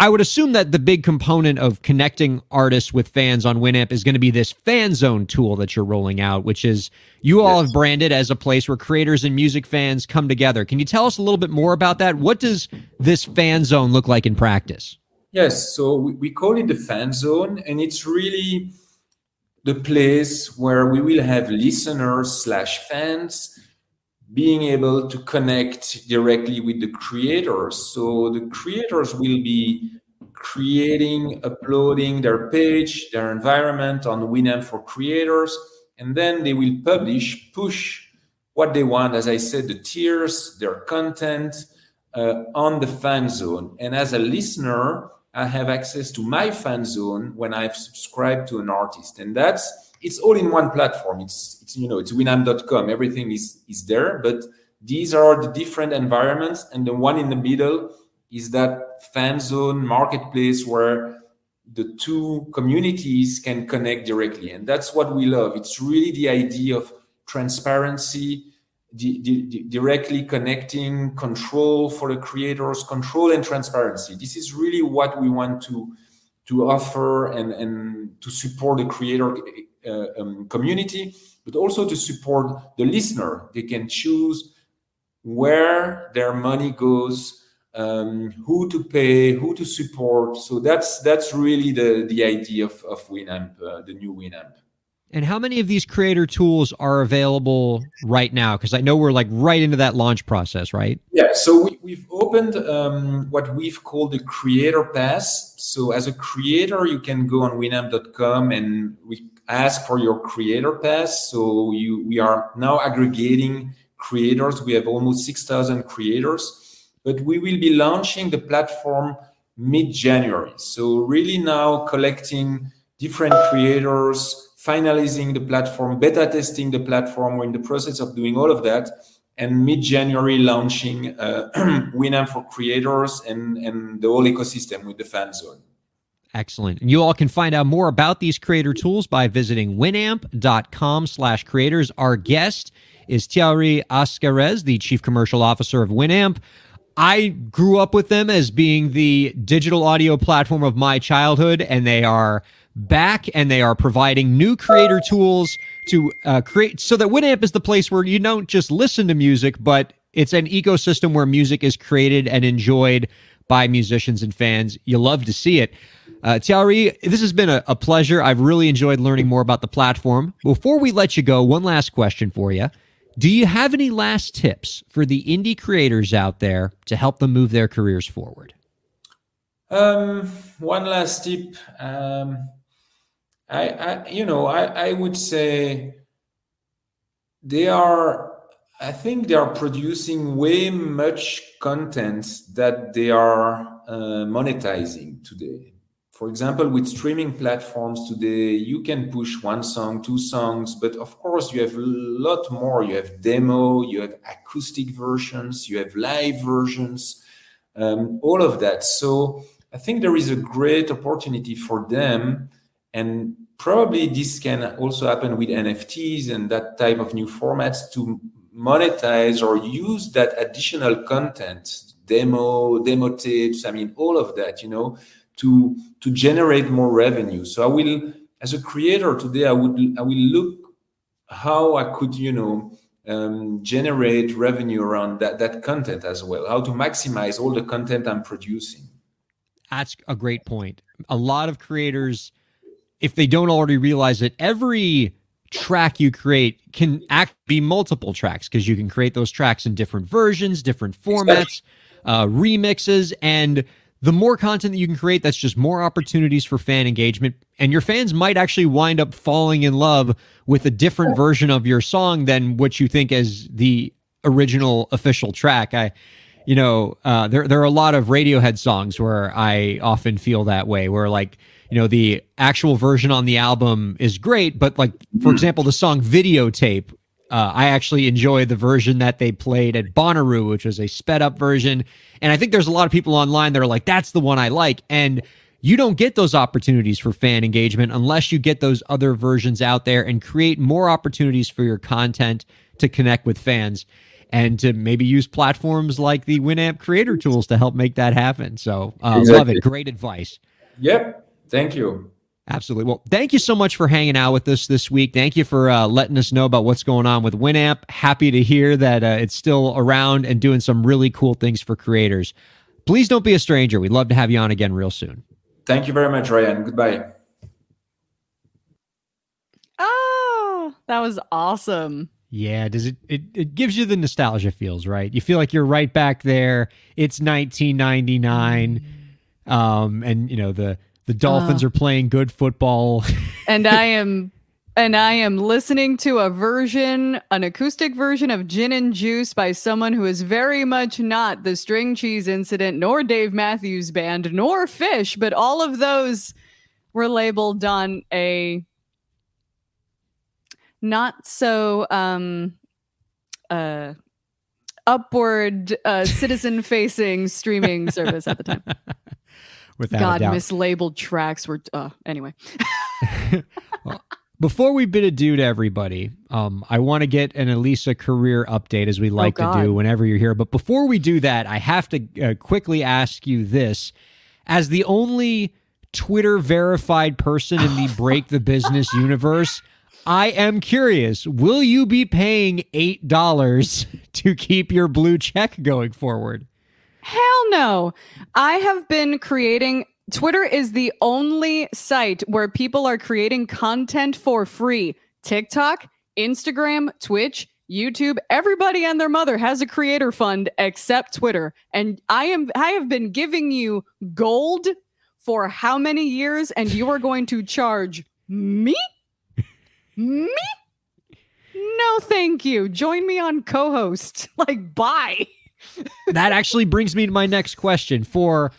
I would assume that the big component of connecting artists with fans on Winamp is going to be this fan zone tool that you're rolling out, which is you all Yes. have branded as a place where creators and music fans come together. Can you tell us a little bit more about that? What does this fan zone look like in practice? Yes, so we, we call it the fan zone, and it's really the place where we will have listeners slash fans being able to connect directly with the creators. So the creators will be creating, uploading their page, their environment on Winamp for creators, and then they will publish, push what they want. As I said, the tiers, their content uh, on the fan zone. And as a listener, I have access to my fan zone when I've subscribed to an artist, and that's it's all in one platform. It's it's you know it's winamp.com. Everything is is there, but these are the different environments, and the one in the middle is that fan zone marketplace where the two communities can connect directly, and that's what we love. It's really the idea of transparency, di- di- di- directly connecting control for the creators, control and transparency. This is really what we want to to offer and and to support the creator um, community, but also to support the listener. They can choose where their money goes, um, who to pay, who to support. So that's that's really the the idea of of Winamp, uh, the new Winamp. And how many of these creator tools are available right now? Because I know we're like right into that launch process, right? Yeah, so we, we've opened um, what we've called the Creator Pass. So as a creator, you can go on winamp.com and we ask for your Creator Pass. So you we are now aggregating creators. We have almost 6,000 creators, but we will be launching the platform mid-January. So really now collecting different creators, finalizing the platform, beta testing the platform. We're in the process of doing all of that. And mid-January launching uh, Winamp for creators and, and the whole ecosystem with the fan zone. Excellent. And you all can find out more about these creator tools by visiting winamp.com slash creators. Our guest is Thierry Ascarez, the chief commercial officer of Winamp. I grew up with them as being the digital audio platform of my childhood, and they are back and they are providing new creator tools to uh, create so that Winamp is the place where you don't just listen to music, but it's an ecosystem where music is created and enjoyed by musicians and fans. You love to see it. Uh, Thierry, this has been a, a pleasure. I've really enjoyed learning more about the platform. Before we let you go, one last question for you. Do you have any last tips for the indie creators out there to help them move their careers forward? Um, one last tip. Um, I, I, you know, I, I would say they are. I think they are producing way much content that they are uh, monetizing today. For example, with streaming platforms today, you can push one song, two songs, but of course, you have a lot more. You have demo, you have acoustic versions, you have live versions, um, all of that. So I think there is a great opportunity for them. And probably this can also happen with NFTs and that type of new formats to monetize or use that additional content, demo, demo tips, I mean, all of that, you know, to to generate more revenue. So I will, as a creator today, I would I will look how I could, you know, um, generate revenue around that that content as well. How to maximize all the content I'm producing. That's a great point. A lot of creators, if they don't already realize it, every track you create can act be multiple tracks because you can create those tracks in different versions, different formats, uh, remixes, and the more content that you can create, that's just more opportunities for fan engagement. And your fans might actually wind up falling in love with a different version of your song than what you think as the original official track. I, you know, uh, there there are a lot of Radiohead songs where I often feel that way, where like you know the actual version on the album is great, but like for example, the song "Videotape." Uh, I actually enjoy the version that they played at Bonnaroo, which was a sped up version. And I think there's a lot of people online that are like, that's the one I like. And you don't get those opportunities for fan engagement unless you get those other versions out there and create more opportunities for your content to connect with fans and to maybe use platforms like the Winamp creator tools to help make that happen. So, uh, love it. Great advice. Yep. Thank you. Absolutely. Well, thank you so much for hanging out with us this week. Thank you for uh, letting us know about what's going on with Winamp. Happy to hear that uh, it's still around and doing some really cool things for creators. Please don't be a stranger. We'd love to have you on again real soon. Thank you very much, Ryan. Goodbye. Oh, that was awesome. Yeah, does it, it it gives you the nostalgia feels, right? You feel like you're right back there. It's 1999. Um and you know the the Dolphins Oh. are playing good football. and I am and I am listening to a version, an acoustic version of Gin and Juice by someone who is very much not the String Cheese Incident, nor Dave Matthews Band, nor Phish, but all of those were labeled on a not so um uh upward uh citizen facing streaming service at the time. Without God, mislabeled tracks were uh anyway. Before we bid adieu to everybody, um, I want to get an Elisa career update as we like to do whenever you're here. But before we do that, I have to uh, quickly ask you this: as the only Twitter verified person in the Break the Business universe, I am curious: will you be paying eight dollars to keep your blue check going forward? Hell no. I have been creating Twitter is the only site where people are creating content for free. TikTok, Instagram, Twitch, YouTube, everybody and their mother has a creator fund except Twitter. And I am I have been giving you gold for how many years and you are going to charge me? Me? No, thank you. Join me on co-host. Like bye. That actually brings me to my next question for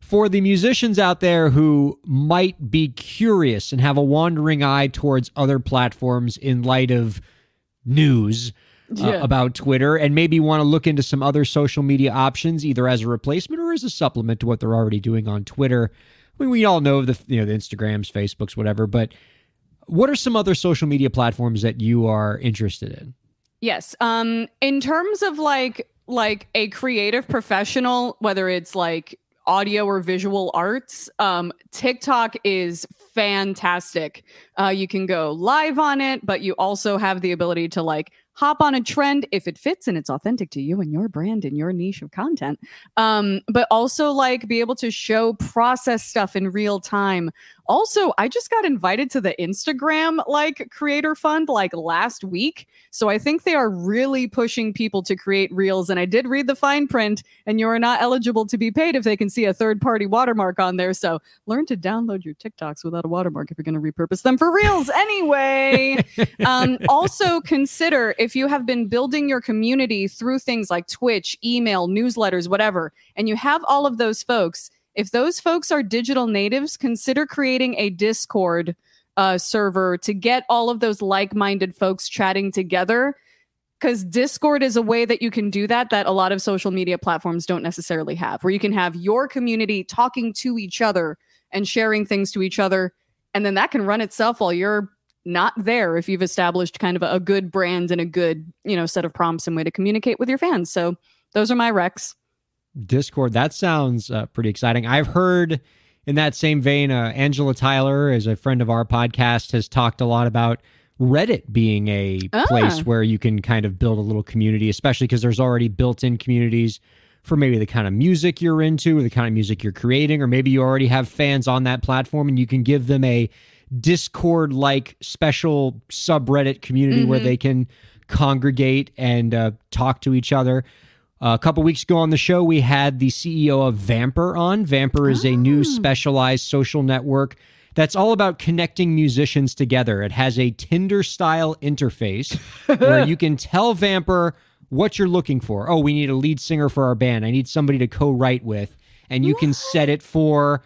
for the musicians out there who might be curious and have a wandering eye towards other platforms in light of news uh, Yeah. about Twitter and maybe want to look into some other social media options either as a replacement or as a supplement to what they're already doing on Twitter. I mean, we all know the you know the Instagrams, Facebooks, whatever, but what are some other social media platforms that you are interested in? Yes. Um in terms of like like a creative professional, whether it's like audio or visual arts, um TikTok is fantastic. Uh you can go live on it, but you also have the ability to like hop on a trend if it fits and it's authentic to you and your brand and your niche of content. Um but also like be able to show process stuff in real time. Also, I just got invited to the Instagram like creator fund like last week. So I think they are really pushing people to create reels. And I did read the fine print, and you are not eligible to be paid if they can see a third party watermark on there. So learn to download your TikToks without a watermark if you're going to repurpose them for reels anyway. um, also, consider if you have been building your community through things like Twitch, email, newsletters, whatever, and you have all of those folks. If those folks are digital natives, consider creating a Discord uh, server to get all of those like-minded folks chatting together because discord is a way that you can do that that a lot of social media platforms don't necessarily have where you can have your community talking to each other and sharing things to each other and then that can run itself while you're not there if you've established kind of a, a good brand and a good you know set of prompts and way to communicate with your fans. So those are my recs. Discord. That sounds uh, pretty exciting. I've heard in that same vein, uh, Angela Tyler, as a friend of our podcast, has talked a lot about Reddit being a Ah. place where you can kind of build a little community, especially because there's already built in communities for maybe the kind of music you're into or the kind of music you're creating, or maybe you already have fans on that platform and you can give them a Discord like special subreddit community where Mhm. they can congregate and uh, talk to each other. Uh, a couple weeks ago on the show, we had the CEO of Vampr on. Vampr is a new specialized social network that's all about connecting musicians together. It has a Tinder style interface where you can tell Vampr what you're looking for. Oh, we need a lead singer for our band. I need somebody to co write with. And you can set it for,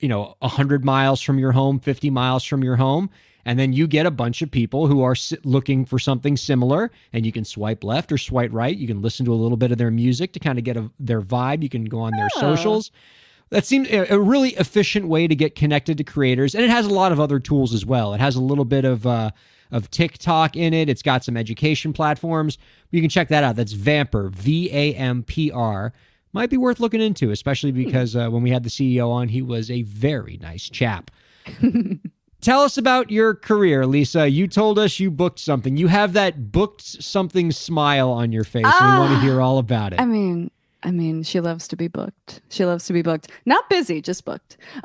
you know, 100 miles from your home, 50 miles from your home. And then you get a bunch of people who are looking for something similar, and you can swipe left or swipe right. You can listen to a little bit of their music to kind of get a, their vibe. You can go on their Oh. socials. That seems a, really efficient way to get connected to creators, and it has a lot of other tools as well. It has a little bit of uh, of TikTok in it. It's got some education platforms. You can check that out. That's Vampr, V A M P R. Might be worth looking into, especially because uh, when we had the CEO on, he was a very nice chap. Tell us about your career, Lisa. You told us you booked something. You have that booked something smile on your face. and we want to Ah. hear all about it. I mean, I mean, she loves to be booked. She loves to be booked. Not busy, just booked.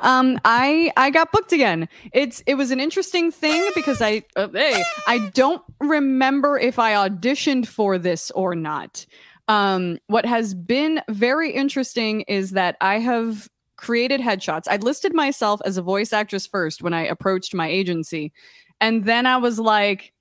um, I I got booked again. It's it was an interesting thing because I uh, hey I don't remember if I auditioned for this or not. Um, what has been very interesting is that I have created headshots. I listed myself as a voice actress first when I approached my agency, and then I was like.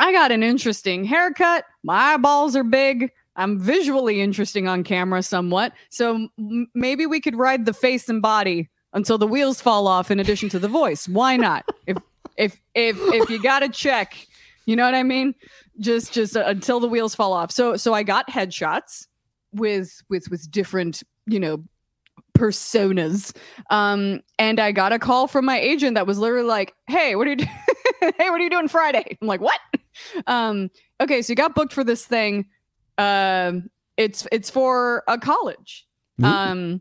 I got an interesting haircut. My eyeballs are big. I'm visually interesting on camera somewhat. So m- maybe we could ride the face and body until the wheels fall off in addition to the voice. Why not? if if if if you got to check, you know what I mean? Just just uh, until the wheels fall off. So so I got headshots with with with different, you know, personas. Um, and I got a call from my agent that was literally like, "Hey, what are you do- Hey, what are you doing Friday?" I'm like, "What?" Um, okay, so you got booked for this thing. Um, it's it's for a college. Um,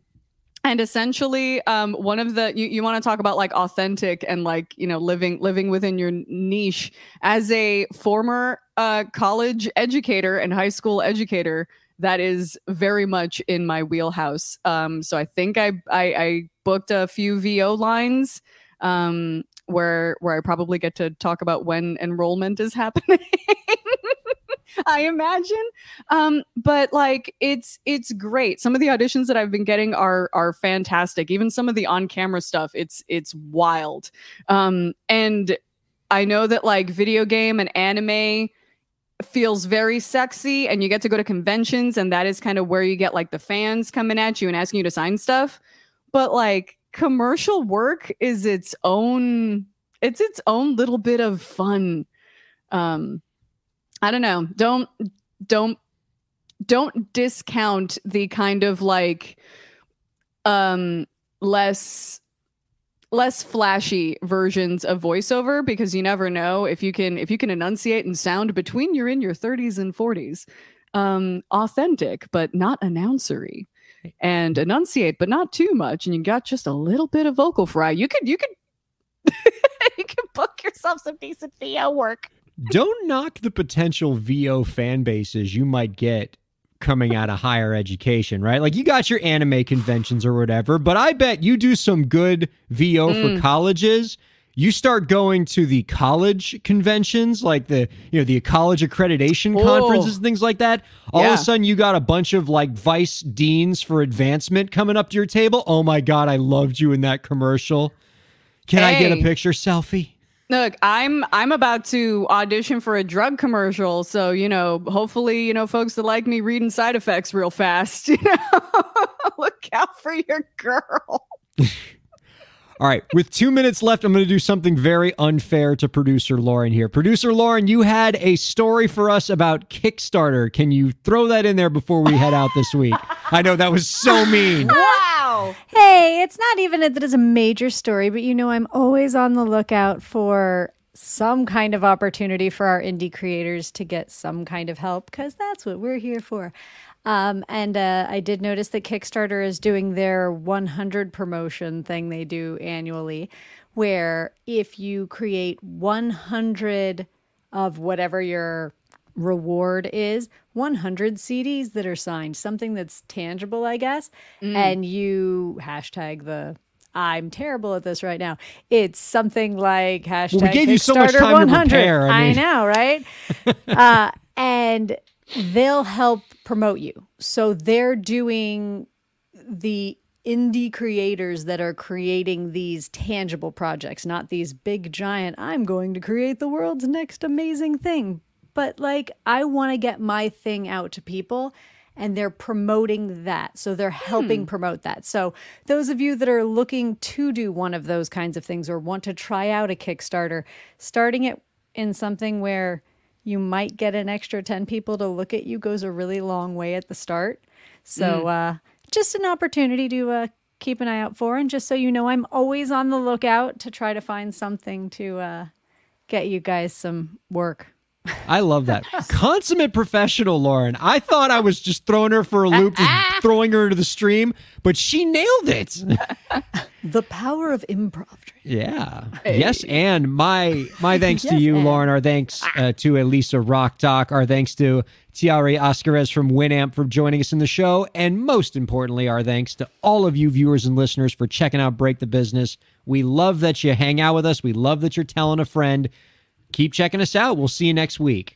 and essentially, um, one of the you, you want to talk about like authentic and like you know living living within your niche as a former uh, college educator and high school educator that is very much in my wheelhouse. Um, so I think I, I I booked a few VO lines um, where where I probably get to talk about when enrollment is happening. I imagine. Um, but like it's it's great. Some of the auditions that I've been getting are are fantastic. Even some of the on-camera stuff, it's it's wild. Um, and I know that like video game and anime feels very sexy and you get to go to conventions and that is kind of where you get like the fans coming at you and asking you to sign stuff. But like commercial work is its own it's its own little bit of fun. Um I don't know. Don't don't don't discount the kind of like um less less flashy versions of voiceover because you never know if you can if you can enunciate and sound between you're in your 30s and 40s um authentic but not announcery. And enunciate but not too much and you got just a little bit of vocal fry. You could you could you can book yourself some decent VO work. Don't knock the potential VO fan bases you might get coming out of higher education, right? Like you got your anime conventions or whatever, but I bet you do some good VO Mm. for colleges. You start going to the college conventions, like the you know the college accreditation Oh. conferences and things like that. All of a sudden, you got a bunch of like vice deans for advancement coming up to your table. Oh my god, I loved you in that commercial. Can I get a picture selfie? Look, I'm I'm about to audition for a drug commercial, so you know, hopefully, you know, folks that like me reading side effects real fast, you know, look out for your girl. All right, with two minutes left, I'm going to do something very unfair to producer Lauren here. Producer Lauren, you had a story for us about Kickstarter. Can you throw that in there before we head out this week? I know that was so mean. Wow. Wow. Hey, it's not even that it's a major story, but you know, I'm always on the lookout for some kind of opportunity for our indie creators to get some kind of help because that's what we're here for. Um, and uh, I did notice that Kickstarter is doing their 100 promotion thing they do annually, where if you create 100 of whatever your reward is 100 CDs that are signed, something that's tangible, I guess. And you hashtag the I'm terrible at this right now. It's something like hashtag gave you so much Kickstarter time to 100. prepare, I I know, right? uh, and they'll help promote you. So they're doing the indie creators that are creating these tangible projects, not these big giant, I'm going to create the world's next amazing thing. But like, I want to get my thing out to people. And they're promoting that. So they're helping hmm. promote that. So, those of you that are looking to do one of those kinds of things or want to try out a Kickstarter, starting it in something where you might get an extra 10 people to look at you goes a really long way at the start. So, uh, just an opportunity to uh, keep an eye out for. And just so you know, I'm always on the lookout to try to find something to uh, get you guys some work. I love that. Consummate professional, Lauren. I thought I was just throwing her for a loop, just throwing her into the stream, but she nailed it. The power of improv. Yeah. Yes, and my my thanks to you, and. Lauren. Our thanks uh, to Elisa Rock Talk. Our thanks to Thierry Ascarez from Winamp for joining us in the show, and most importantly, our thanks to all of you viewers and listeners for checking out Break the Business. We love that you hang out with us. We love that you're telling a friend. Keep checking us out. We'll see you next week.